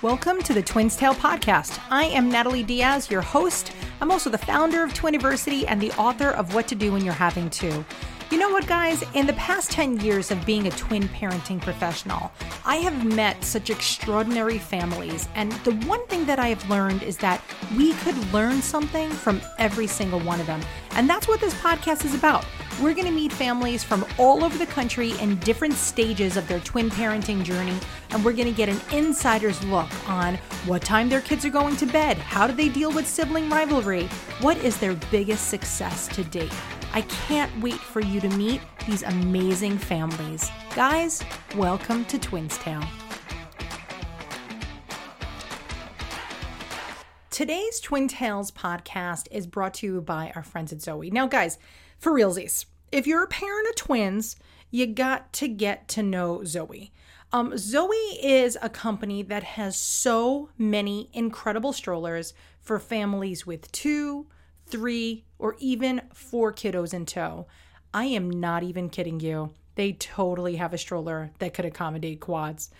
Welcome to the Twin Tales podcast. I am Natalie Diaz, your host. I'm also the founder of Twiniversity and the author of What to Do When You're Having Two. You know what, guys? In the past 10 years of being a twin parenting professional, I have met such extraordinary families. And the one thing that I have learned is that we could learn something from every single one of them. And that's what this podcast is about. We're going to meet families from all over the country in different stages of their twin parenting journey. And we're going to get an insider's look on what time their kids are going to bed, how do they deal with sibling rivalry, what is their biggest success to date. I can't wait for you to meet these amazing families. Guys, welcome to Twin Tales. Today's Twin Tales podcast is brought to you by our friends at Zoe. Now, guys, for realsies, if you're a parent of twins, you got to get to know Zoe. Um, Zoe is a company that has so many incredible strollers for families with two, three, or even four kiddos in tow. I am not even kidding you. They totally have a stroller that could accommodate quads.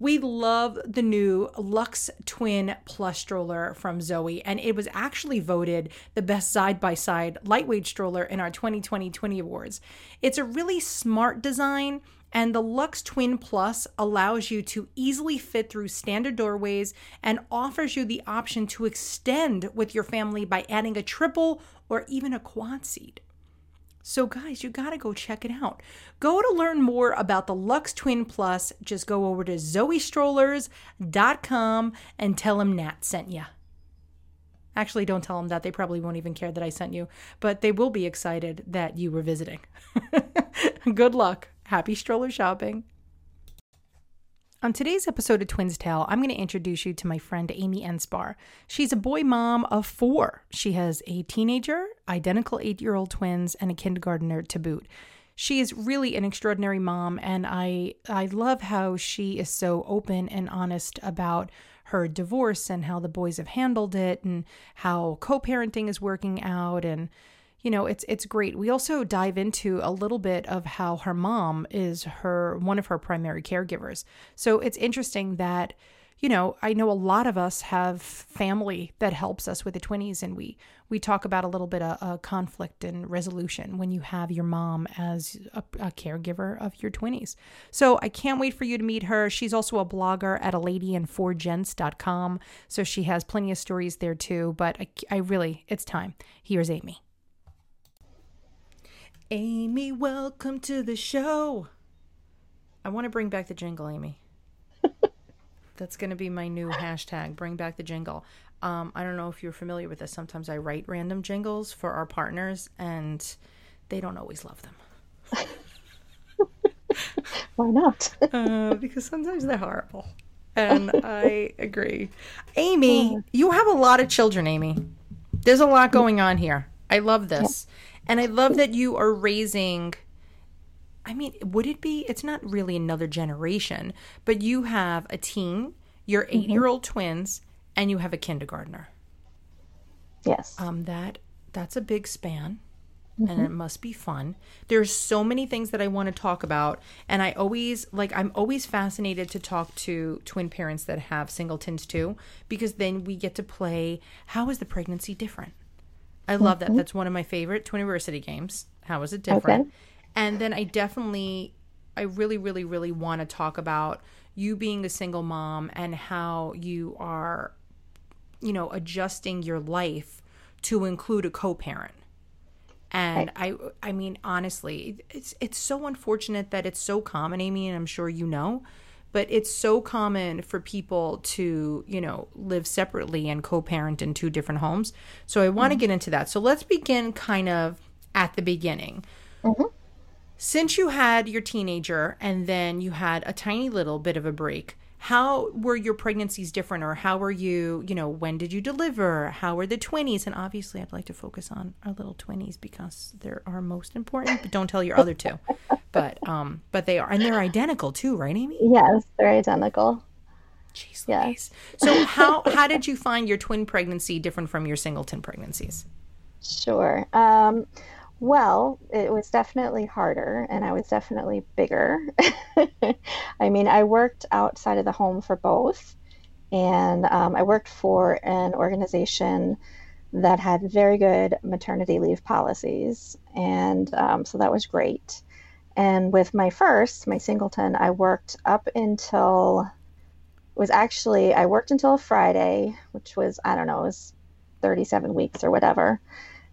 We love the new Lux Twin Plus stroller from Zoe, and it was actually voted the best side by side lightweight stroller in our 2020 20 Awards. It's a really smart design and the Lux Twin Plus allows you to easily fit through standard doorways and offers you the option to extend with your family by adding a triple or even a quad seat. So, guys, you got to go check it out. Go to learn more about the Lux Twin Plus. Just go over to zoestrollers.com and tell them Nat sent you. Actually, don't tell them that. They probably won't even care that I sent you, but they will be excited that you were visiting. Good luck. Happy stroller shopping. On today's episode of Twin Tales, I'm going to introduce you to my friend Amy Enspar. She's a boy mom of four. She has a teenager, identical eight year old twins, and a kindergartner to boot. She is really an extraordinary mom, and I, I love how she is so open and honest about her divorce and how the boys have handled it and how co parenting is working out and you know, it's it's great. We also dive into a little bit of how her mom is her one of her primary caregivers. So it's interesting that you know, I know a lot of us have family that helps us with the twinnies, and we we talk about a little bit of, of conflict and resolution when you have your mom as a, a, caregiver of your twinnies. So I can't wait for you to meet her. She's also a blogger at a lady and four. So she has plenty of stories there too. But I, I really, it's time. Here's Amy. Amy, welcome to the show. I want to bring back the jingle, Amy. That's going to be my new hashtag, bring back the jingle. Um, I don't know if you're familiar with this. Sometimes I write random jingles for our partners, and they don't always love them. Why not? uh, because sometimes they're horrible. And I agree. Amy, you have a lot of children, Amy. There's a lot going on here. I love this. Yeah. And I love that you are raising I mean, would it be it's not really another generation, but you have a teen, your 8-year-old mm-hmm. twins, and you have a kindergartner. Yes. Um that that's a big span. Mm-hmm. and it must be fun. There's so many things that I want to talk about, and I always like I'm always fascinated to talk to twin parents that have singletons too, because then we get to play. How is the pregnancy different? I love mm-hmm. that. That's one of my favorite Twiniversity games. How is it different? Okay. And then I definitely, I really, really, really want to talk about you being a single mom and how you are, you know, adjusting your life to include a co-parent. And right. I, I mean, honestly, it's it's so unfortunate that it's so common, Amy, and I'm sure you know but it's so common for people to you know live separately and co-parent in two different homes so i want to mm-hmm. get into that so let's begin kind of at the beginning mm-hmm. since you had your teenager and then you had a tiny little bit of a break how were your pregnancies different or how were you you know when did you deliver? How were the twinnies? And obviously i'd like to focus on our little twinnies because they're our most important but don't tell your other two. But um but they are and they're identical too right amy? Yes they're identical. Jeez yes. so how how did you find your twin pregnancy different from your singleton pregnancies? Sure. Um well, it was definitely harder and I was definitely bigger. I mean, I worked outside of the home for both. and um, I worked for an organization that had very good maternity leave policies, and um, so that was great. And with my first, my singleton, I worked up until was actually I worked until Friday, which was I don't know, it was 37 weeks or whatever,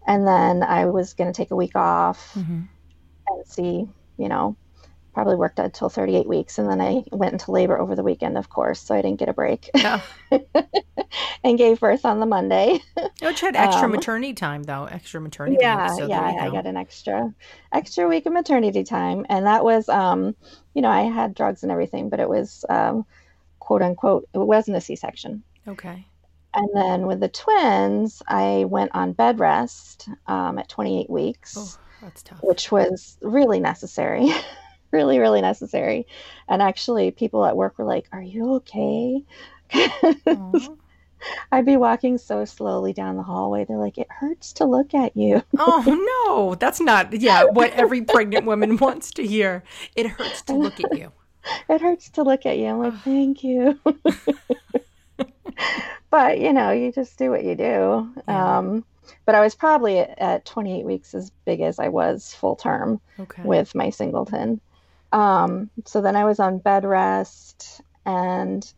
and then I was going to take a week off Mm-hmm. and see, you know, probably worked until 38 weeks, and then I went into labor over the weekend, of course, so I didn't get a break, and gave birth on the Monday. Which had extra Um, maternity time though, extra maternity yeah. So yeah, I go. got an extra extra week of maternity time, and that was, um, you know, I had drugs and everything, but it was um, quote unquote, it wasn't a C-section. Okay. And then with the twins, I went on bed rest um, at 28 weeks, Oh, that's tough. which was really necessary, really, really necessary. And actually, people at work were like, "Are you okay?" I'd be walking so slowly down the hallway. They're like, "It hurts to look at you." Oh no, that's not yeah, what every pregnant woman wants to hear. It hurts to look at you. it hurts to look at you. I'm like, thank you. But you know, you just do what you do. Yeah. Um, but I was probably at, at 28 weeks as big as I was full term Okay. with my singleton. Um, so then I was on bed rest, and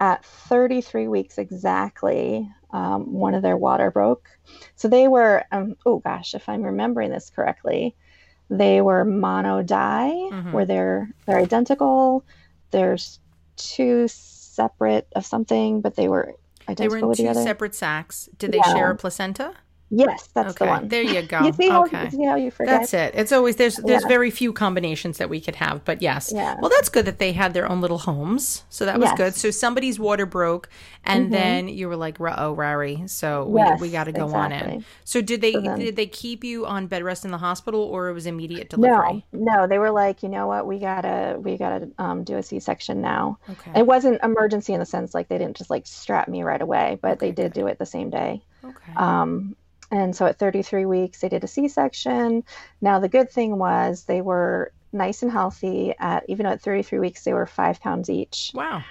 at 33 weeks exactly, um, one of their water broke. So they were, um, oh gosh, if I'm remembering this correctly, they were mono di, Mhm. where they're they're identical. There's two separate of something, but they were they were in two other. separate sacks. Did they Yeah. share a placenta? Yes, that's okay. the one. There you go. You see how okay. see how you forget? That's it. It's always there's there's Yeah. very few combinations that we could have, but yes. Yeah. Well, that's good that they had their own little homes, so that was Yes. good. So somebody's water broke, and Mhm. then you were like, "Oh, Rari," so we, Yes, we got to go on in. So did they So then- did they keep you on bed rest in the hospital, or it was immediate delivery? no, no, they were like, you know what, we gotta we gotta um, do a C-section now. Okay. It wasn't emergency in the sense like they didn't just like strap me right away, but they Okay, did do it the same day. okay. Um, and so at 33 weeks, they did a C-section. Now the good thing was they were nice and healthy. At even at 33 weeks, they were five pounds each. wow.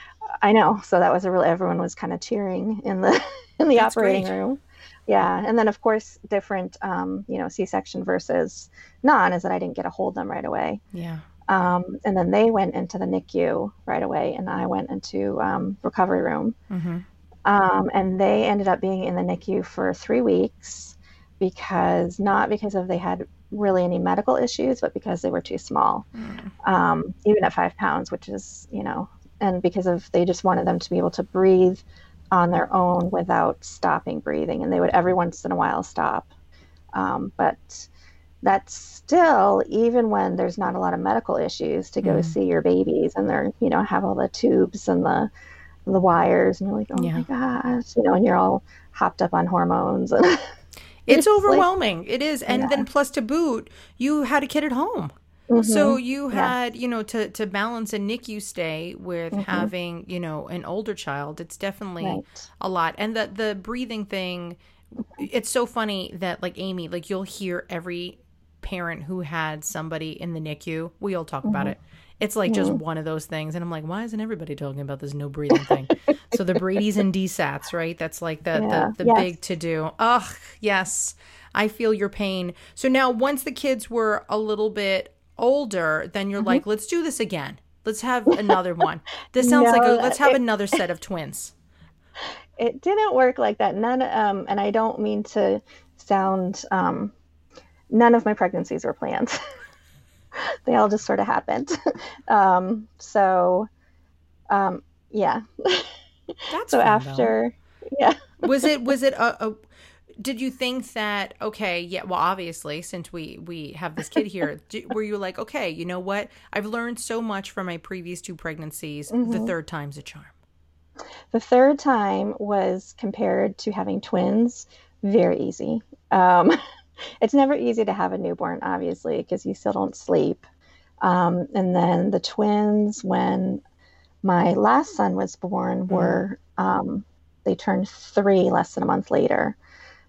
I know, so that was a real. Everyone was kind of cheering in the in the That's operating great. room. Yeah, and then of course different, um, you know, C-section versus non is that I didn't get to hold of them right away. Yeah. Um, and then they went into the NICU right away, and I went into um, recovery room. hmm Um, and they ended up being in the NICU for three weeks because not because of they had really any medical issues, but because they were too small, Mm. um, even at five pounds, which is you know, and because of they just wanted them to be able to breathe on their own without stopping breathing, and they would every once in a while stop, um, but that's still even when there's not a lot of medical issues to go Mhm. see your babies and they're you know have all the tubes and the the wires and you're like oh Yeah. my gosh you know and you're all hopped up on hormones and It's It's like- overwhelming. it is, and Yeah. then plus to boot, you had a kid at home. Mm-hmm. So you Yeah. had, you know, to to balance a NICU stay with Mhm. having, you know, an older child. It's definitely right a lot. And the the breathing thing, it's so funny that like Amy, like you'll hear every parent who had somebody in the NICU. We all talk about Mhm. it. It's like just Mhm. one of those things, and I'm like, why isn't everybody talking about this no breathing thing? so the Brady's and desats, right? That's like the Yeah. the, the Yes. big to do. Ugh, yes, I feel your pain. So now, once the kids were a little bit older, then Mm-hmm. you're like, let's do this again. Let's have another one. This sounds like a, let's have it- another set of twins. it didn't work like that none um and i don't mean to sound um none of my pregnancies were planned they all just sort of happened. Um so um yeah. That's so fun, though. after yeah. Was it was it a, a did you think that okay yeah well obviously since we we have this kid here do, were you like okay you know what? I've learned so much from my previous two pregnancies the Mhm. third time's a charm. The third time was compared to having twins very easy. Um it's never easy to have a newborn obviously because you still don't sleep. Um, and then the twins when my last son was born were um, they turned three less than a month later.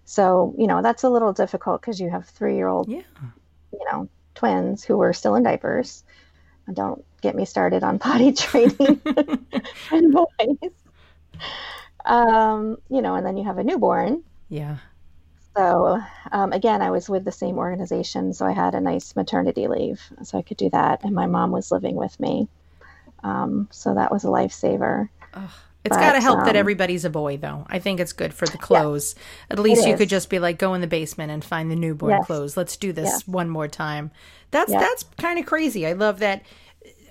So you know that's a little difficult because you have three year old yeah. you know twins who were still in diapers. And don't get me started on potty training and boys. Um, you know, and then you have a newborn. Yeah. So um, again, I was with the same organization, so I had a nice maternity leave, so I could do that. And my mom was living with me, um, so that was a lifesaver. Ugh. It's got to help um, that everybody's a boy, though. I think it's good for the clothes. Yeah, At least you is. could just be like, go in the basement and find the newborn yes. clothes. Let's do this yes. one more time. That's that's kind of crazy. I love that.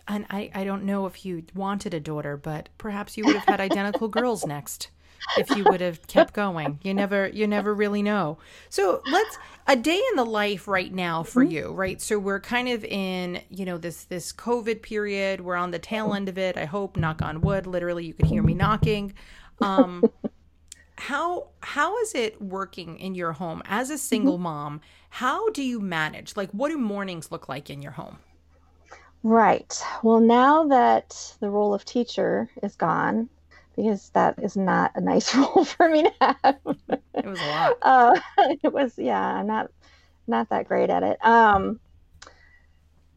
And I, I don't know if you wanted a daughter, but perhaps you would have had identical girls next if you would have kept going. You never you never really know. So let's a day in the life right now for mm-hmm. you, right? So we're kind of in, you know, this this COVID period. We're on the tail end of it. I hope, knock on wood, literally you can hear me knocking. Um how how is it working in your home as a single mm-hmm. mom? How do you manage? Like what do mornings look like in your home? Right. Well, now that the role of teacher is gone, because that is not a nice role for me to have. It was a lot. Uh, it was, yeah, I'm not not that great at it. Um,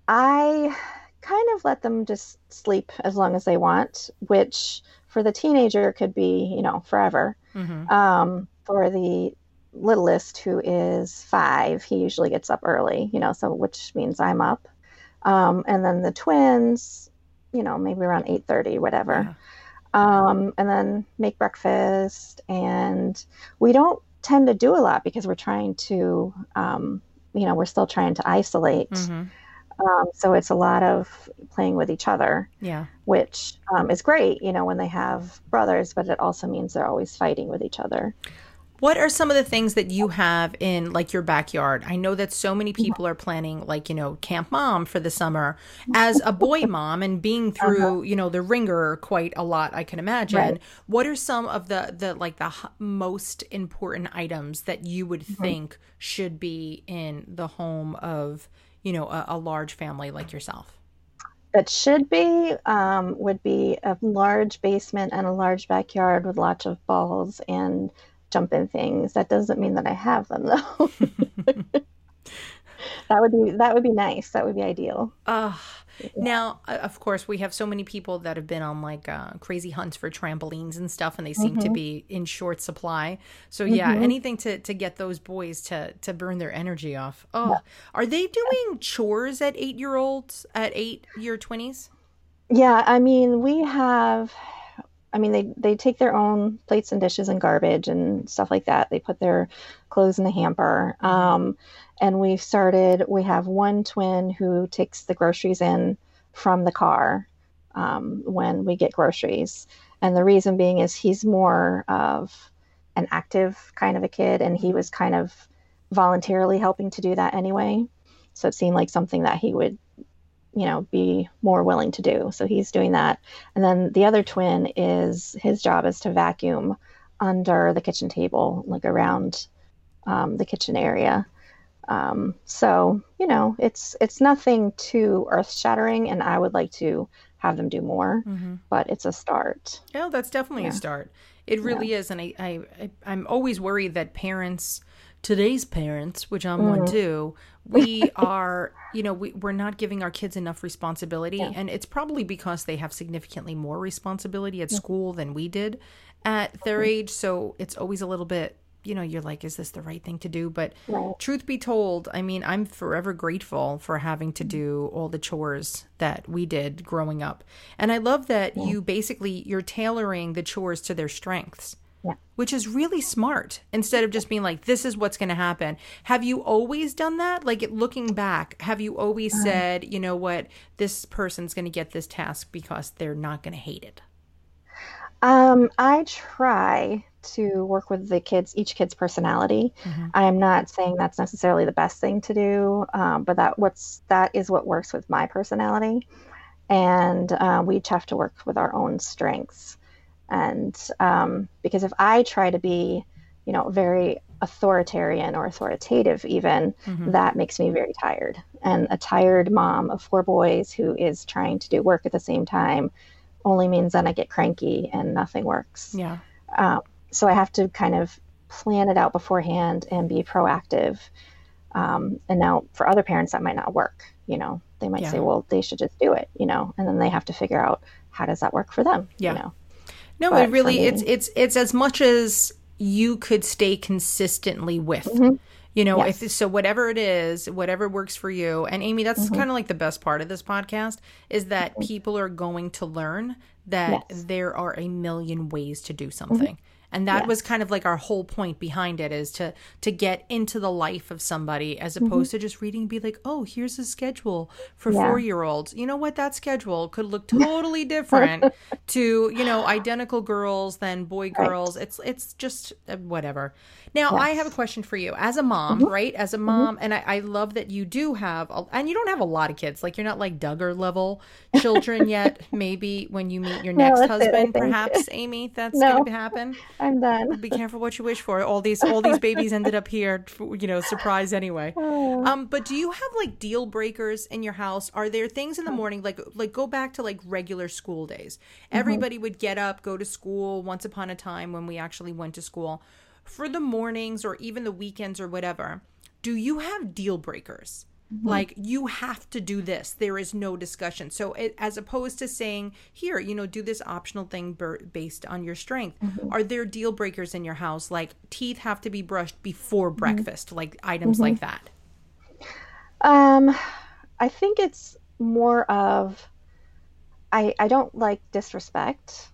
I kind of let them just sleep as long as they want, which for the teenager could be, you know, forever. Mm-hmm. Um, for the littlest, who is five, he usually gets up early, you know, so which means I'm up. Um, and then the twins, you know, maybe around eight thirty, whatever. Yeah um, and then make breakfast. And we don't tend to do a lot because we're trying to, um, you know, we're still trying to isolate. Mm-hmm. Um, so it's a lot of playing with each other. Yeah. Which um, is great, you know, when they have brothers, but it also means they're always fighting with each other. What are some of the things that you have in like your backyard? I know that so many people are planning like, you know, camp mom for the summer as a boy mom and being uh-huh. through, uh-huh. you know, the ringer quite a lot, I can imagine. Right. What are some of the the like the most important items that you would mm-hmm. think should be in the home of, you know, a, a large family like yourself? that should be um, would be a large basement and a large backyard with lots of balls and jump in things. That doesn't mean that I have them though. that would be that would be nice. That would be ideal. Uh, yeah. Now, of course, we have so many people that have been on like uh, crazy hunts for trampolines and stuff, and they seem mm-hmm. to be in short supply. So yeah, mm-hmm. anything to to get those boys to to burn their energy off. Oh, yeah. are they doing chores at eight year olds at eight year twenties? Yeah, I mean, we have I mean, they they take their own plates and dishes and garbage and stuff like that. They put their clothes in the hamper. Um, and we've started. We have one twin who takes the groceries in from the car um, when we get groceries, and the reason being is he's more of an active kind of a kid, and he was kind of voluntarily helping to do that anyway. So it seemed like something that he would you know be more willing to do so he's doing that and then the other twin is his job is to vacuum under the kitchen table like around um, the kitchen area um, so you know it's it's nothing too earth shattering and i would like to have them do more mm-hmm. but it's a start yeah that's definitely yeah. a start it really yeah. is and I, I i'm always worried that parents today's parents, which I'm mm. one too, we are, you know, we, we're not giving our kids enough responsibility. Yeah. And it's probably because they have significantly more responsibility at yeah. school than we did at their age. So it's always a little bit, you know, you're like, is this the right thing to do? But right. truth be told, I mean, I'm forever grateful for having to do all the chores that we did growing up. And I love that yeah. you basically, you're tailoring the chores to their strengths. Yeah. Which is really smart instead of just being like, this is what's going to happen. Have you always done that? Like, looking back, have you always uh, said, you know what, this person's going to get this task because they're not going to hate it? Um, I try to work with the kids, each kid's personality. Mm-hmm. I'm not saying that's necessarily the best thing to do, um, but that what's that is what works with my personality, and uh, we each have to work with our own strengths. And um, because if I try to be, you know, very authoritarian or authoritative, even, mm-hmm. that makes me very tired. And a tired mom of four boys who is trying to do work at the same time only means then I get cranky and nothing works. Yeah. Um, so I have to kind of plan it out beforehand and be proactive. Um, and now for other parents, that might not work. You know, they might yeah. say, well, they should just do it, you know, and then they have to figure out how does that work for them, yeah. you know. No, it really it's it's it's as much as you could stay consistently with. Mm-hmm. You know, yes. if so whatever it is, whatever works for you. And Amy, that's mm-hmm. kind of like the best part of this podcast is that mm-hmm. people are going to learn that yes. there are a million ways to do mm-hmm. something and that yes. was kind of like our whole point behind it is to to get into the life of somebody as mm-hmm. opposed mm-hmm. to just reading and be like oh here's a schedule for yeah. four year olds you know what that schedule could look totally different to you know identical girls than boy girls right. it's it's just uh, whatever now yes. i have a question for you as a mom mm-hmm. right as a mm-hmm. mom mm-hmm. and I, I, love that you do have a, and you don't have a lot of kids like you're not like Duggar level children yet maybe when you meet your next no, husband it, perhaps amy that's no. going to happen I'm done. Be careful what you wish for. All these all these babies ended up here, you know, surprise anyway. Oh. Um, but do you have like deal breakers in your house? Are there things in the morning like like go back to like regular school days? Mm-hmm. Everybody would get up, go to school once upon a time when we actually went to school. For the mornings or even the weekends or whatever, do you have deal breakers? Mm-hmm. Like you have to do this. There is no discussion. So it, as opposed to saying, "Here, you know, do this optional thing ber- based on your strength." Mm-hmm. Are there deal breakers in your house like teeth have to be brushed before mm-hmm. breakfast, like items mm-hmm. like that? Um I think it's more of I I don't like disrespect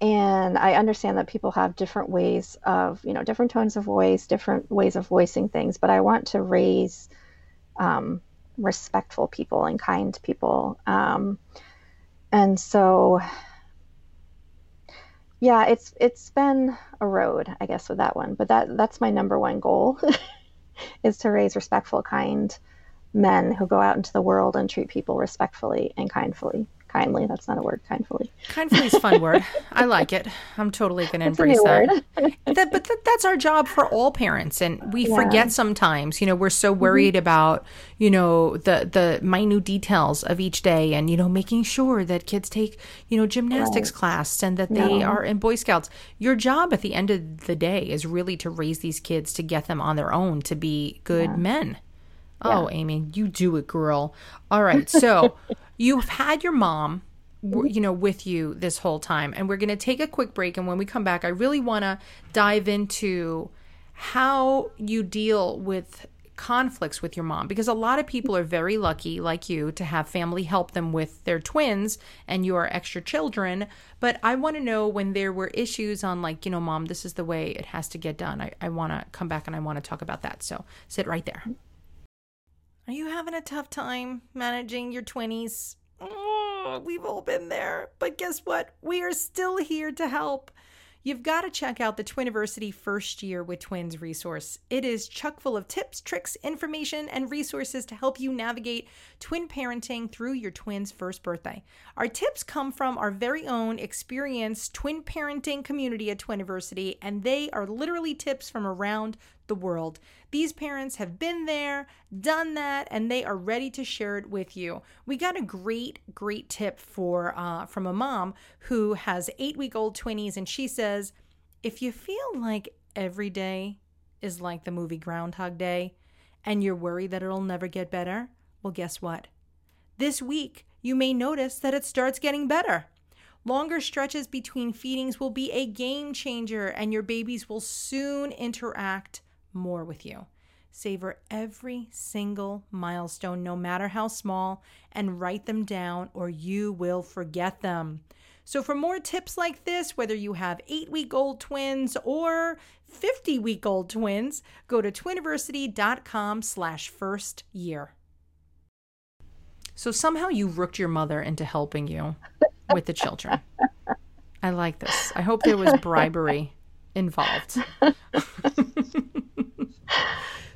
and I understand that people have different ways of, you know, different tones of voice, different ways of voicing things, but I want to raise um, respectful people and kind people. Um, and so, yeah, it's it's been a road, I guess, with that one. But that that's my number one goal, is to raise respectful, kind men who go out into the world and treat people respectfully and kindly kindly. That's not a word, kindly. Kindly is a fun word. I like it. I'm totally going to embrace that. that. But th- that's our job for all parents, and we yeah. forget sometimes. You know, we're so worried mm-hmm. about you know the the minute details of each day, and you know, making sure that kids take you know gymnastics right. class and that they no. are in Boy Scouts. Your job at the end of the day is really to raise these kids to get them on their own to be good yeah. men. Oh, yeah. Amy, you do it, girl. All right. So you've had your mom, mm-hmm. you know, with you this whole time. And we're going to take a quick break. And when we come back, I really want to dive into how you deal with conflicts with your mom because a lot of people are very lucky like you to have family help them with their twins and your extra children but i want to know when there were issues on like you know mom this is the way it has to get done i, I want to come back and i want to talk about that so sit right there are you having a tough time managing your 20s? Oh, we've all been there. But guess what? We are still here to help. You've got to check out the Twiniversity First Year with Twins resource. It is chock full of tips, tricks, information, and resources to help you navigate twin parenting through your twins' first birthday. Our tips come from our very own experienced twin parenting community at Twiniversity, and they are literally tips from around the world. These parents have been there, done that, and they are ready to share it with you. We got a great, great tip for uh, from a mom who has eight week old twinnies, and she says, if you feel like every day is like the movie Groundhog Day, and you're worried that it'll never get better, well, guess what? This week, you may notice that it starts getting better. Longer stretches between feedings will be a game changer, and your babies will soon interact more with you. Savor every single milestone, no matter how small, and write them down or you will forget them. So, for more tips like this, whether you have eight week old twins or 50 week old twins, go to twiniversity.com slash first year. So, somehow you rooked your mother into helping you with the children. I like this. I hope there was bribery involved.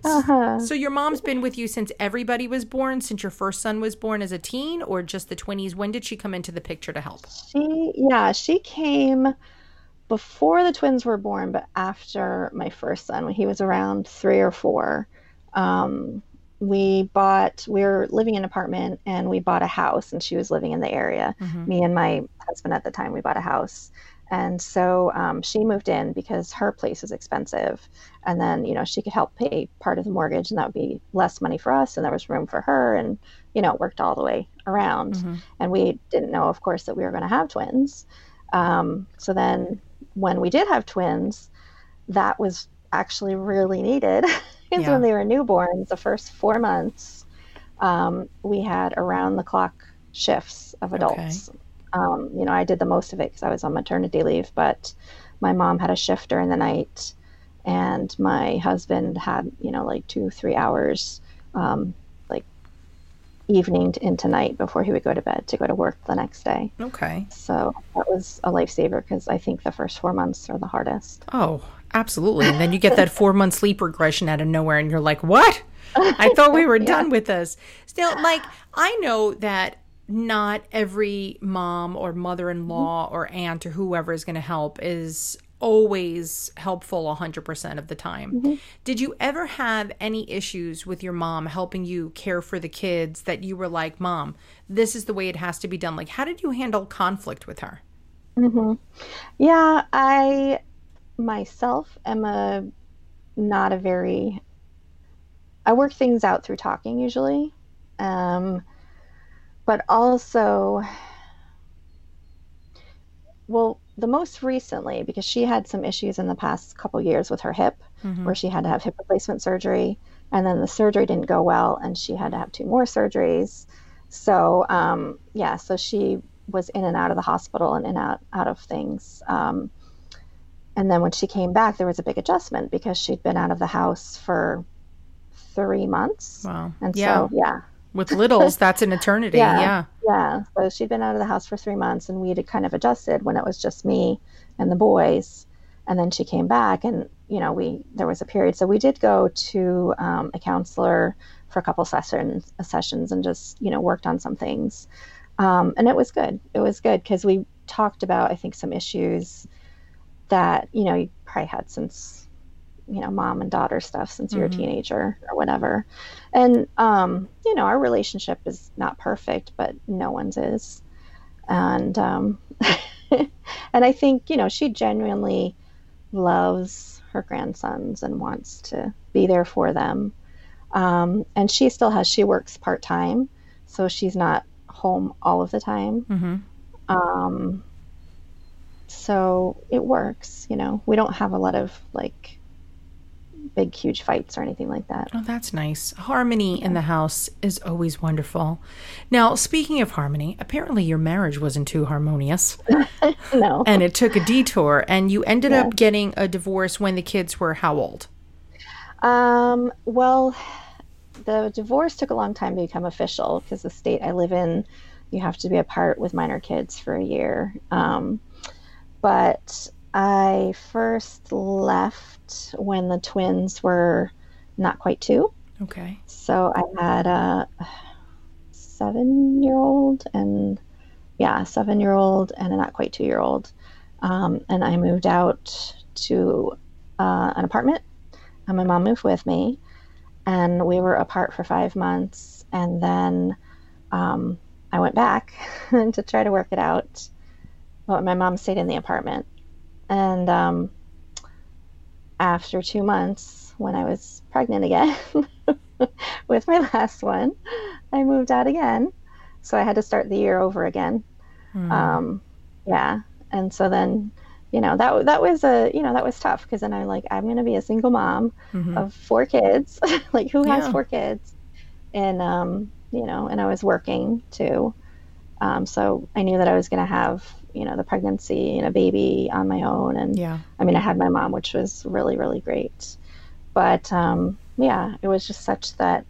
Uh-huh. So your mom's been with you since everybody was born, since your first son was born as a teen, or just the twinnies? When did she come into the picture to help? She, yeah, she came before the twins were born, but after my first son, when he was around three or four. Um, we bought we were living in an apartment and we bought a house and she was living in the area mm-hmm. me and my husband at the time we bought a house and so um, she moved in because her place is expensive. And then, you know, she could help pay part of the mortgage and that would be less money for us. And there was room for her. And, you know, it worked all the way around. Mm-hmm. And we didn't know, of course, that we were going to have twins. Um, so then when we did have twins, that was actually really needed because Yeah. when they were newborns, the first four months, um, we had around the clock shifts of adults. Um, you know, I did the most of it because I was on maternity leave, but my mom had a shift during the night, and my husband had, you know, like two, three hours, um, like evening to into night before he would go to bed to go to work the next day. Okay. So that was a lifesaver because I think the first four months are the hardest. Oh, absolutely. And then you get that four month sleep regression out of nowhere, and you're like, what? I thought we were done with this. Still, like, I know that not every mom or mother in law mm-hmm. or aunt or whoever is going to help is always helpful 100% of the time. Mm-hmm. Did you ever have any issues with your mom helping you care for the kids that you were like, Mom, this is the way it has to be done? Like, how did you handle conflict with her? Mm-hmm. Yeah, I myself am a not a very I work things out through talking usually. Um, but also well, the most recently because she had some issues in the past couple years with her hip where she had to have hip replacement surgery and then the surgery didn't go well and she had to have two more surgeries. So, um, yeah, so she was in and out of the hospital and in and out, out of things. Um, and then when she came back, there was a big adjustment because she'd been out of the house for three months. Wow. And yeah. so, yeah, With littles, that's an eternity. Yeah. yeah. yeah. So she'd been out of the house for three months and we had kind of adjusted when it was just me and the boys. And then she came back and, you know, we, there was a period. So we did go to um, a counselor for a couple sessions, sessions and just, you know, worked on some things. Um, and it was good. It was good because we talked about, I think, some issues that, you know, you probably had since, you know, mom and daughter stuff since you're a teenager or whatever. And, um, you know, our relationship is not perfect, but no one's is. And, um, and I think, you know, she genuinely loves her grandsons and wants to be there for them. Um, and she still has, she works part time, so she's not home all of the time. hmm Um, so it works, you know. We don't have a lot of like big, huge fights or anything like that. Oh, that's nice. Harmony in the house is always wonderful. Now, speaking of harmony, apparently your marriage wasn't too harmonious No. and it took a detour, and you ended Yes. up getting a divorce when the kids were how old? Um, well, the divorce took a long time to become official because the state I live in, you have to be apart with minor kids for a year. Um, but I first left when the twins were not quite two. Okay. So I had a seven year old and, yeah, seven year old and a not quite two year old. Um, and I moved out to uh, an apartment, and my mom moved with me. And we were apart for five months. And then um, I went back to try to work it out. But my mom stayed in the apartment. And um, after two months, when I was pregnant again with my last one, I moved out again. So I had to start the year over again. Hmm. Um, yeah. And so then, you know, that that was a, you know, that was tough because then I'm like, I'm going to be a single mom Mhm. of four kids. like, who has Yeah. four kids? And, um, you know, and I was working too. Um, so I knew that I was going to have, you know, the pregnancy and a baby on my own. And Yeah. I mean, I had my mom, which was really, really great. But um, yeah, it was just such that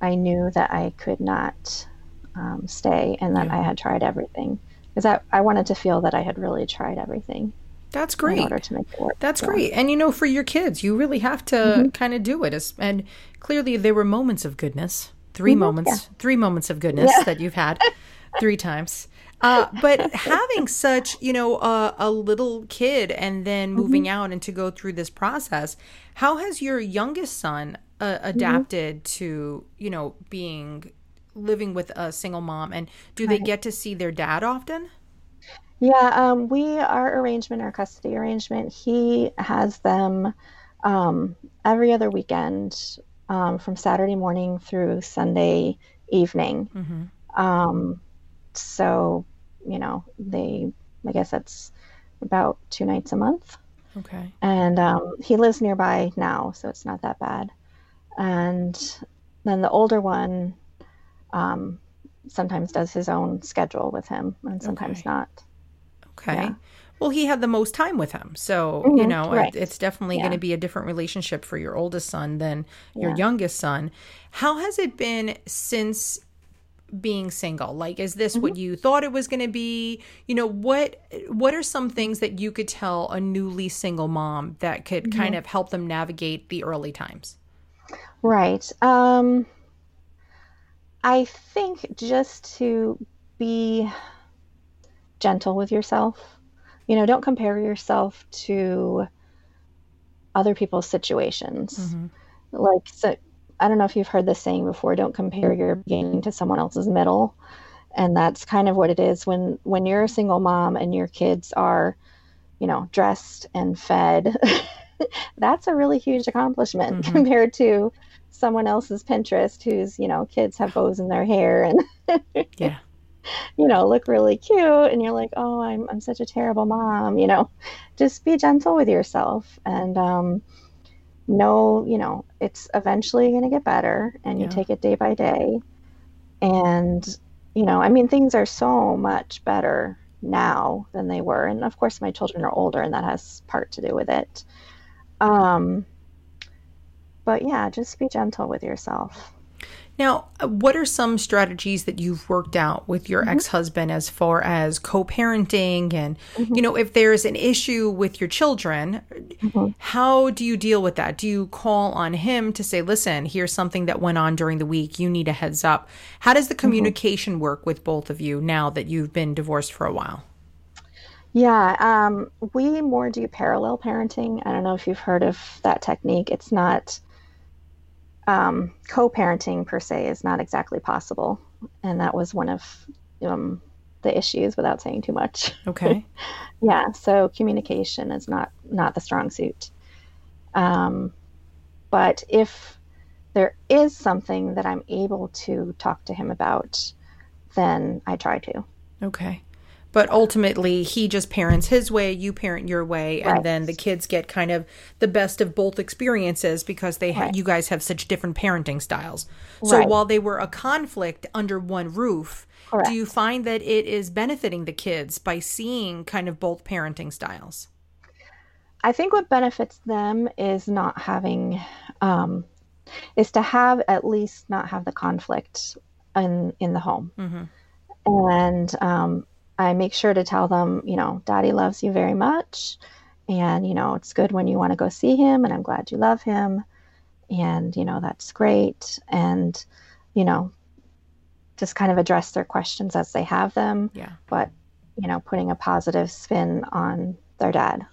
I knew that I could not um, stay and that Yeah. I had tried everything. Because I, I wanted to feel that I had really tried everything That's in great. order to make it work. That's So, great. And you know, for your kids, you really have to kind of do it. And clearly, there were moments of goodness. 3 moments, three moments of goodness Yeah. that you've had three times. Uh, but having such, you know, a a little kid and then moving out and to go through this process, how has your youngest son uh, adapted to, you know, being living with a single mom? And do they get to see their dad often? Yeah, um, we our arrangement, our custody arrangement, he has them um, every other weekend um, from Saturday morning through Sunday evening. hmm Um, so, you know, they I guess that's about two nights a month. Okay. And um, he lives nearby now, so it's not that bad. And then the older one um, sometimes does his own schedule with him and sometimes Okay. not. Okay. Yeah. Well, he had the most time with him. So, you Mhm, know, right. it, it's definitely Yeah. going to be a different relationship for your oldest son than your Yeah. youngest son. How has it been since being single? Like is this Mm-hmm. what you thought it was going to be? You know, what what are some things that you could tell a newly single mom that could Mm-hmm. kind of help them navigate the early times? Right. Um, I think just to be gentle with yourself. You know, don't compare yourself to other people's situations. Mm-hmm. Like, so, I don't know if you've heard this saying before. Don't compare your beginning to someone else's middle, and that's kind of what it is when when you're a single mom and your kids are, you know, dressed and fed. that's a really huge accomplishment Mhm. compared to someone else's Pinterest whose, you know, kids have bows in their hair and Yeah. you know, look really cute and you're like, "Oh, I'm I'm such a terrible mom," you know. Just be gentle with yourself and um know, you know, it's eventually going to get better and you Yeah. take it day by day. And you know, I mean things are so much better now than they were and of course my children are older and that has part to do with it. Um but yeah, just be gentle with yourself. Now, uh, what are some strategies that you've worked out with your ex-husband as far as co-parenting and you know, if there's an issue with your children, how do you deal with that? Do you call on him to say, "Listen, here's something that went on during the week. You need a heads up." How does the communication work with both of you now that you've been divorced for a while? Yeah, um, we more do parallel parenting. I don't know if you've heard of that technique. It's not um, co-parenting per se is not exactly possible, and that was one of um, the issues. Without saying too much, Okay. yeah. So communication is not not the strong suit. Um, but if there is something that I'm able to talk to him about, then I try to. Okay. But ultimately, he just parents his way, you parent your way, and then the kids get kind of the best of both experiences because they ha- Right. you guys have such different parenting styles. So Right. while they were a conflict under one roof, Correct. do you find that it is benefiting the kids by seeing kind of both parenting styles? I think what benefits them is not having, um, is to have at least not have the conflict in in the home. Mhm. And um, I make sure to tell them, you know, Daddy loves you very much, and you know it's good when you want to go see him, and I'm glad you love him, and you know that's great, and you know, just kind of address their questions as they have them Yeah. but you know putting a positive spin on their dad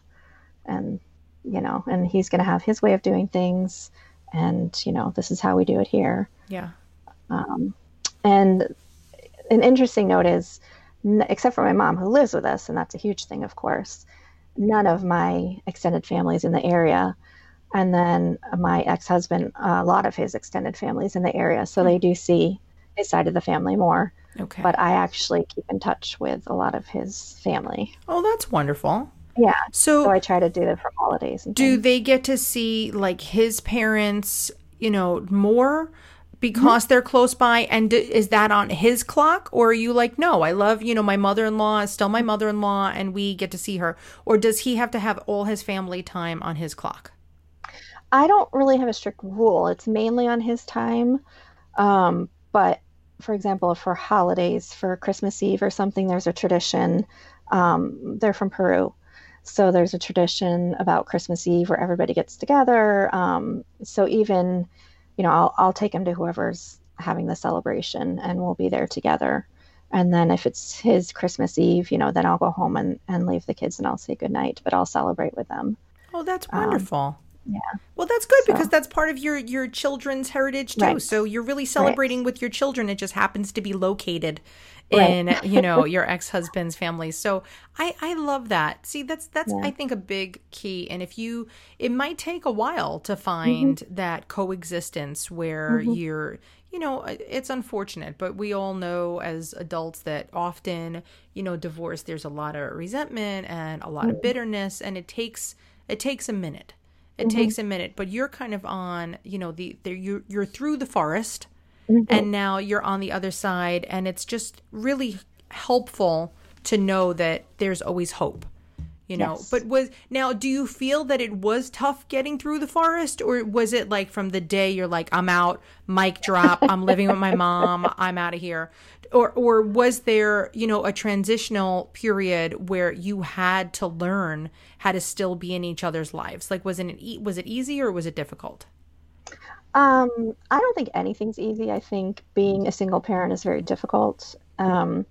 and you know and he's going to have his way of doing things and you know this is how we do it here Yeah. um, and an interesting note is except for my mom who lives with us and that's a huge thing of course none of my extended families in the area and then my ex-husband a lot of his extended families in the area so they do see his side of the family more Okay. but I actually keep in touch with a lot of his family. oh, that's wonderful. Yeah, So, so I try to do that for holidays. And do things. they get to see like his parents, you know, more because they're close by? And d- is that on his clock, or are you like, no, I love, you know, my mother-in-law is still my mother-in-law, and we get to see her, or does he have to have all his family time on his clock? I don't really have a strict rule. It's mainly on his time. Um, but for example, for holidays, for Christmas Eve or something, there's a tradition. Um, they're from Peru. So there's a tradition about Christmas Eve where everybody gets together. Um, so even, you know, I'll, I'll take him to whoever's having the celebration and we'll be there together. And then if it's his Christmas Eve, you know, then I'll go home and, and leave the kids and I'll say goodnight, but I'll celebrate with them. Oh, that's um, wonderful. yeah. Well, that's good So- because that's part of your your children's heritage too. Right. So you're really celebrating with your children. It just happens to be located Right. in you know your ex husband's family. So I I love that. See, that's that's Yeah. I think a big key. And if you, it might take a while to find Mm-hmm. that coexistence where you're you know, it's unfortunate, but we all know as adults that often, you know, divorce there's a lot of resentment and a lot of bitterness and it takes it takes a minute. It mm-hmm. takes a minute, but you're kind of on, you know, the, the you're you're through the forest mm-hmm. and now you're on the other side and it's just really helpful to know that there's always hope you know yes. but was now do you feel that it was tough getting through the forest or was it like from the day you're like i'm out mic drop i'm living with my mom i'm out of here or or was there you know a transitional period where you had to learn how to still be in each other's lives like was it was it easy or was it difficult um i don't think anything's easy i think being a single parent is very difficult um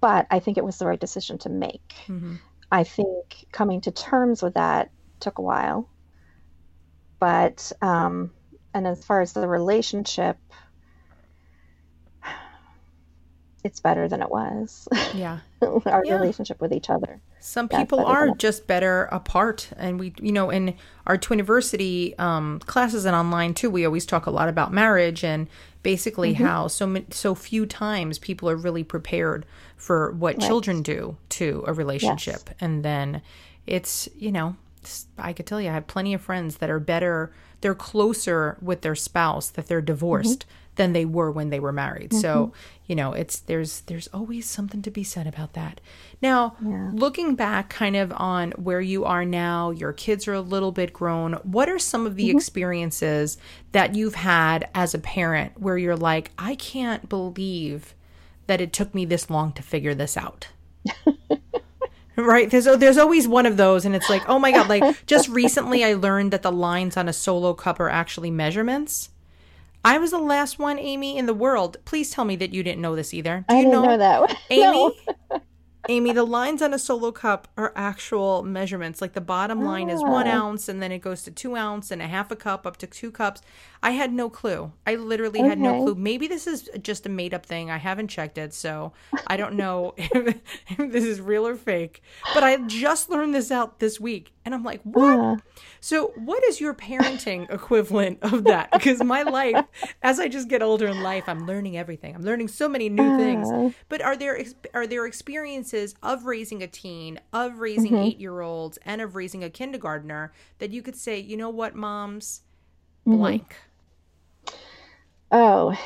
but i think it was the right decision to make mm-hmm. I think coming to terms with that took a while. But, um, and as far as the relationship, it's better than it was. Yeah. Our yeah. relationship with each other. Some people are just better apart. And we, you know, in our Twiniversity um, classes and online too, we always talk a lot about marriage and basically mm-hmm. how so so few times people are really prepared for what right. children do to a relationship. Yes. And then it's, you know, I could tell you, I have plenty of friends that are better, they're closer with their spouse, that they're divorced. Mm-hmm than they were when they were married. Mm-hmm. So, you know, it's there's there's always something to be said about that. Now, yeah. looking back kind of on where you are now, your kids are a little bit grown. What are some of the mm-hmm. experiences that you've had as a parent where you're like, I can't believe that it took me this long to figure this out? right there's there's always one of those and it's like oh my god like just recently i learned that the lines on a solo cup are actually measurements I was the last one, Amy, in the world. Please tell me that you didn't know this either. Do I didn't know, know that. Amy? Amy, the lines on a solo cup are actual measurements. Like the bottom line is one ah. ounce, and then it goes to two ounce and a half a cup up to two cups. I had no clue. I literally okay. had no clue. Maybe this is just a made up thing. I haven't checked it, so I don't know if, if, this is real or fake. But I just learned this out this week, and I'm like, what? Uh. So, what is your parenting equivalent of that? Because my life, as I just get older in life, I'm learning everything. I'm learning so many new uh. things. But are there are there experiences of raising a teen, of raising mm-hmm. eight year olds, and of raising a kindergartner that you could say, you know what, moms, mm-hmm. blank. Oh,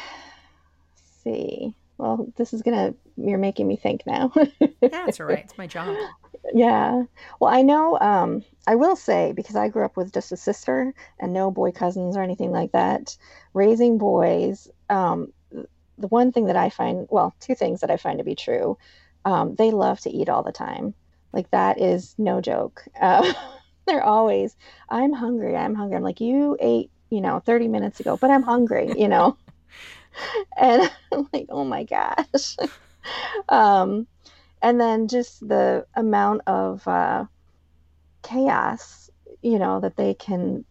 see. Well, this is gonna. You're making me think now. That's all right. It's my job. Yeah. Well, I know. Um, I will say because I grew up with just a sister and no boy cousins or anything like that. Raising boys, um, the one thing that I find, well, two things that I find to be true, um, they love to eat all the time. Like that is no joke. Uh, they're always, I'm hungry. I'm hungry. I'm like, you ate you know, 30 minutes ago, but I'm hungry, you know. and I'm like, oh my gosh. um, and then just the amount of uh, chaos, you know, that they can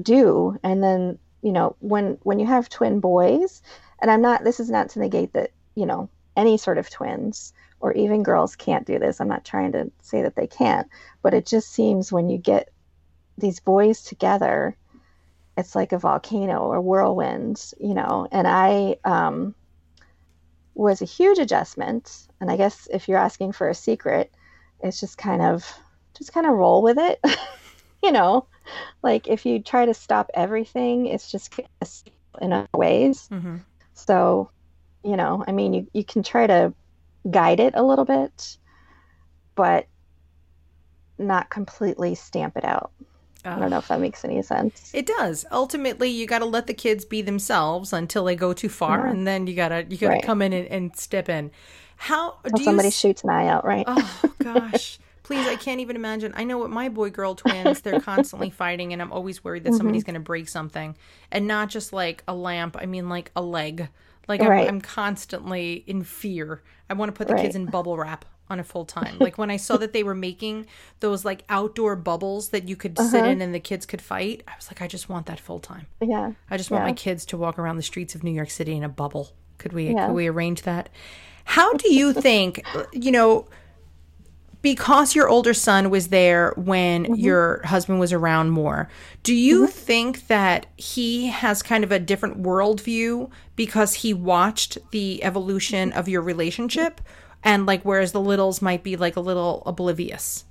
do. And then, you know, when when you have twin boys, and I'm not this is not to negate that, you know, any sort of twins or even girls can't do this. I'm not trying to say that they can't, but it just seems when you get these boys together it's like a volcano or whirlwind, you know. And I um, was a huge adjustment. And I guess if you're asking for a secret, it's just kind of just kind of roll with it, you know. Like if you try to stop everything, it's just in other ways. Mm-hmm. So, you know, I mean, you you can try to guide it a little bit, but not completely stamp it out. I don't know if that makes any sense. It does. Ultimately, you got to let the kids be themselves until they go too far, yeah. and then you gotta you gotta right. come in and, and, step in. How do somebody you... shoots an eye out, right? Oh gosh. Please, I can't even imagine. I know what my boy girl twins, they're constantly fighting, and I'm always worried that mm-hmm. somebody's going to break something. And not just like a lamp, I mean like a leg. Like right. I'm, I'm, constantly in fear. I want to put the right. kids in bubble wrap on a full time. like when I saw that they were making those like outdoor bubbles that you could uh-huh. sit in and the kids could fight, I was like, I just want that full time. Yeah. I just want yeah. my kids to walk around the streets of New York City in a bubble. Could we yeah. could we arrange that? How do you think, you know, because your older son was there when mm-hmm. your husband was around more, do you mm-hmm. think that he has kind of a different worldview because he watched the evolution of your relationship? And like, whereas the littles might be like a little oblivious?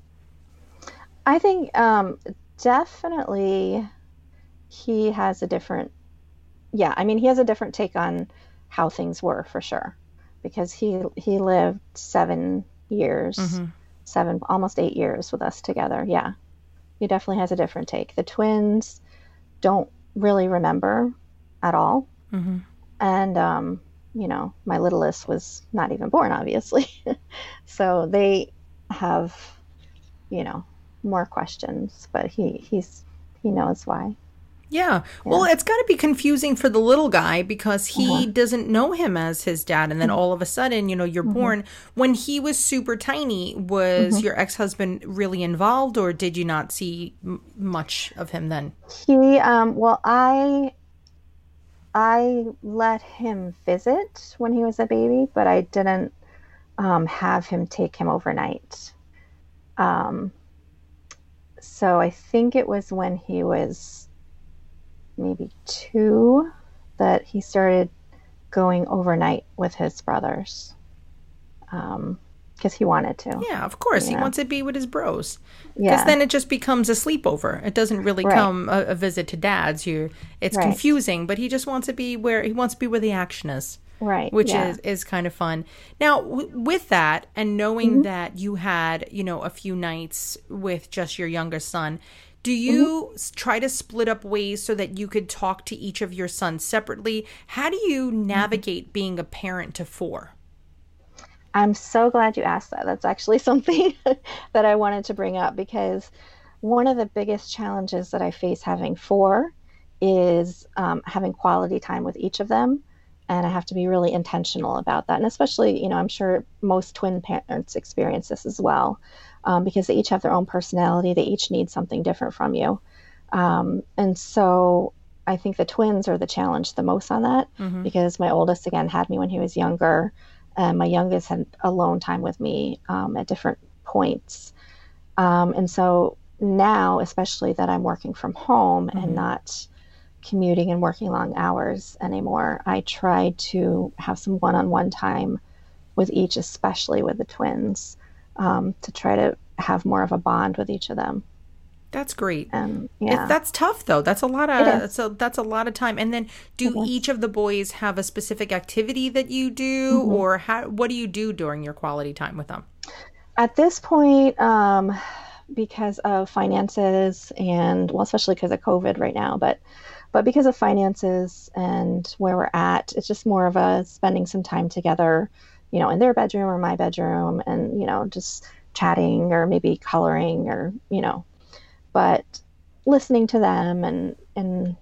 I think um, definitely he has a different, yeah, I mean, he has a different take on how things were for sure because he he lived seven years. Mm-hmm seven, almost eight years with us together. Yeah, he definitely has a different take. The twins don't really remember at all. Mm-hmm. And, um, you know, my littlest was not even born, obviously. so they have, you know, more questions, but he, he's, he knows why. Yeah. Well, it's got to be confusing for the little guy because he uh-huh. doesn't know him as his dad. And then mm-hmm. all of a sudden, you know, you're mm-hmm. born. When he was super tiny, was mm-hmm. your ex husband really involved or did you not see m- much of him then? He, um, well, I. I let him visit when he was a baby, but I didn't um, have him take him overnight. Um, so I think it was when he was maybe two that he started going overnight with his brothers because he wanted to. Yeah, of course. He wants to be with his bros. Because yeah. then it just becomes a sleepover. It doesn't really right. come a, a, visit to dad's. You, it's right. confusing, but he just wants to be where he wants to be where the action is. Right. Which yeah. is is kind of fun. Now, w- with that, and knowing mm-hmm. that you had you know a few nights with just your younger son, do you mm-hmm. try to split up ways so that you could talk to each of your sons separately? How do you mm-hmm. navigate being a parent to four? I'm so glad you asked that. That's actually something that I wanted to bring up because one of the biggest challenges that I face having four is um, having quality time with each of them. And I have to be really intentional about that. And especially, you know, I'm sure most twin parents experience this as well um, because they each have their own personality. They each need something different from you. Um, and so I think the twins are the challenge the most on that mm-hmm. because my oldest, again, had me when he was younger, and my youngest had alone time with me um, at different points. Um, and so now, especially that I'm working from home mm-hmm. and not commuting and working long hours anymore, I try to have some one on one time with each, especially with the twins um, to try to have more of a bond with each of them. That's great. Um, yeah, that's tough though. That's a lot of so that's a lot of time. And then, do each of the boys have a specific activity that you do, mm-hmm. or how? What do you do during your quality time with them? At this point, um, because of finances and well, especially because of COVID right now, but but because of finances and where we're at, it's just more of a spending some time together you know, in their bedroom or my bedroom and, you know, just chatting or maybe coloring or, you know, but listening to them and, and,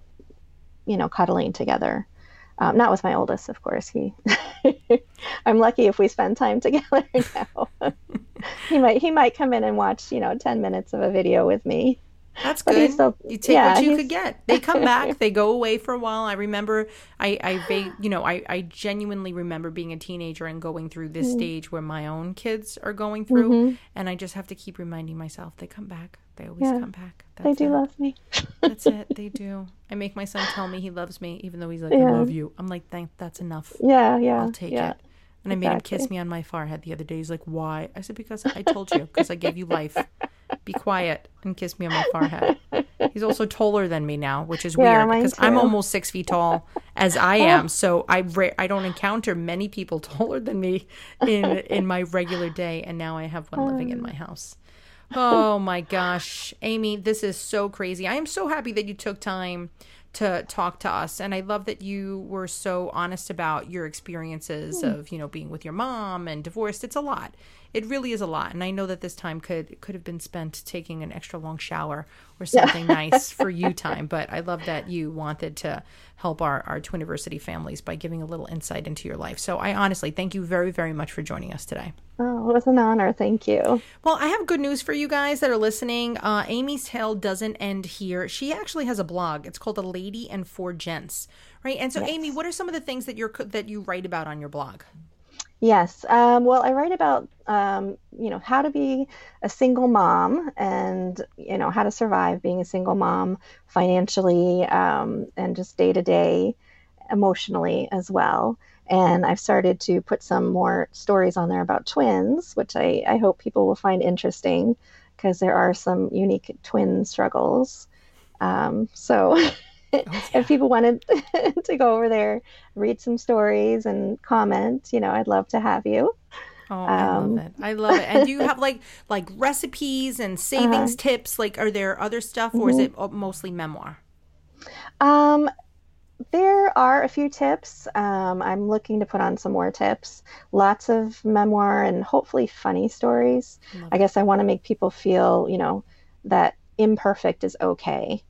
you know, cuddling together. Um, not with my oldest, of course. He, I'm lucky if we spend time together now. he might, he might come in and watch, you know, 10 minutes of a video with me. That's good. Still, you take yeah, what you could get. They come back. they go away for a while. I remember, I, I, you know, I, I genuinely remember being a teenager and going through this mm-hmm. stage where my own kids are going through, mm-hmm. and I just have to keep reminding myself they come back. They always yeah, come back. That's they do it. love me. that's it. They do. I make my son tell me he loves me, even though he's like, yeah. "I love you." I'm like, "Thank, that's enough." Yeah, yeah. I'll take yeah. it. And I made him kiss me on my forehead the other day. He's like, "Why?" I said, "Because I told you. Because I gave you life." be quiet and kiss me on my forehead. He's also taller than me now, which is weird because too. I'm almost six feet tall as I am. So I re- I don't encounter many people taller than me in in my regular day, and now I have one living in um, my house. Oh my gosh, Amy, this is so crazy. I am so happy that you took time to talk to us and i love that you were so honest about your experiences mm. of you know being with your mom and divorced it's a lot it really is a lot and i know that this time could could have been spent taking an extra long shower or something nice for you time but i love that you wanted to help our our twiniversity families by giving a little insight into your life so i honestly thank you very very much for joining us today Oh, it was an honor. Thank you. Well, I have good news for you guys that are listening. Uh, Amy's tale doesn't end here. She actually has a blog. It's called "A Lady and Four Gents," right? And so, yes. Amy, what are some of the things that you're that you write about on your blog? Yes. Um, well, I write about, um, you know, how to be a single mom and, you know, how to survive being a single mom financially um, and just day to day emotionally as well. And I've started to put some more stories on there about twins, which I, I hope people will find interesting because there are some unique twin struggles. Um, so oh, yeah. if people wanted to go over there, read some stories and comment, you know, I'd love to have you. Oh, I um, love it. I love it. And do you have like like recipes and savings uh, tips? Like, are there other stuff, or mm-hmm. is it mostly memoir? Um, there are a few tips. Um, I'm looking to put on some more tips. Lots of memoir and hopefully funny stories. I guess I want to make people feel, you know, that imperfect is okay.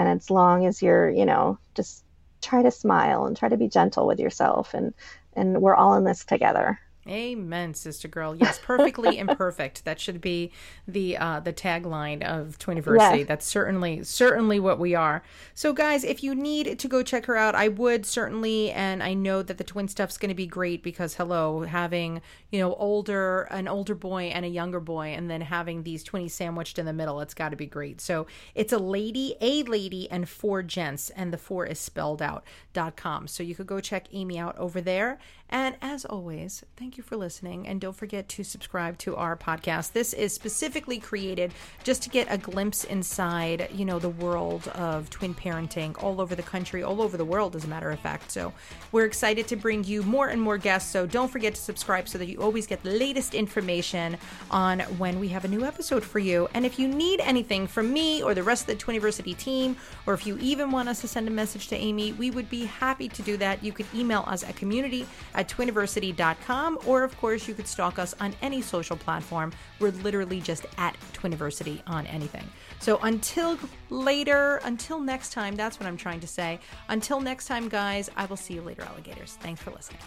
And as long as you're, you know, just try to smile and try to be gentle with yourself and and we're all in this together. Amen, sister girl. Yes, perfectly imperfect. That should be the uh, the tagline of Twiniversity. Yeah. That's certainly certainly what we are. So, guys, if you need to go check her out, I would certainly, and I know that the twin stuff's going to be great because hello, having you know older an older boy and a younger boy, and then having these twinnies sandwiched in the middle, it's got to be great. So, it's a lady, a lady, and four gents, and the four is spelled out dot com. So you could go check Amy out over there. And as always, thank you for listening. And don't forget to subscribe to our podcast. This is specifically created just to get a glimpse inside, you know, the world of twin parenting all over the country, all over the world, as a matter of fact. So we're excited to bring you more and more guests. So don't forget to subscribe so that you always get the latest information on when we have a new episode for you. And if you need anything from me or the rest of the Twiniversity team, or if you even want us to send a message to Amy, we would be happy to do that. You could email us at community at twiniversity.com, or of course, you could stalk us on any social platform. We're literally just at Twiniversity on anything. So until later, until next time, that's what I'm trying to say. Until next time, guys, I will see you later, alligators. Thanks for listening.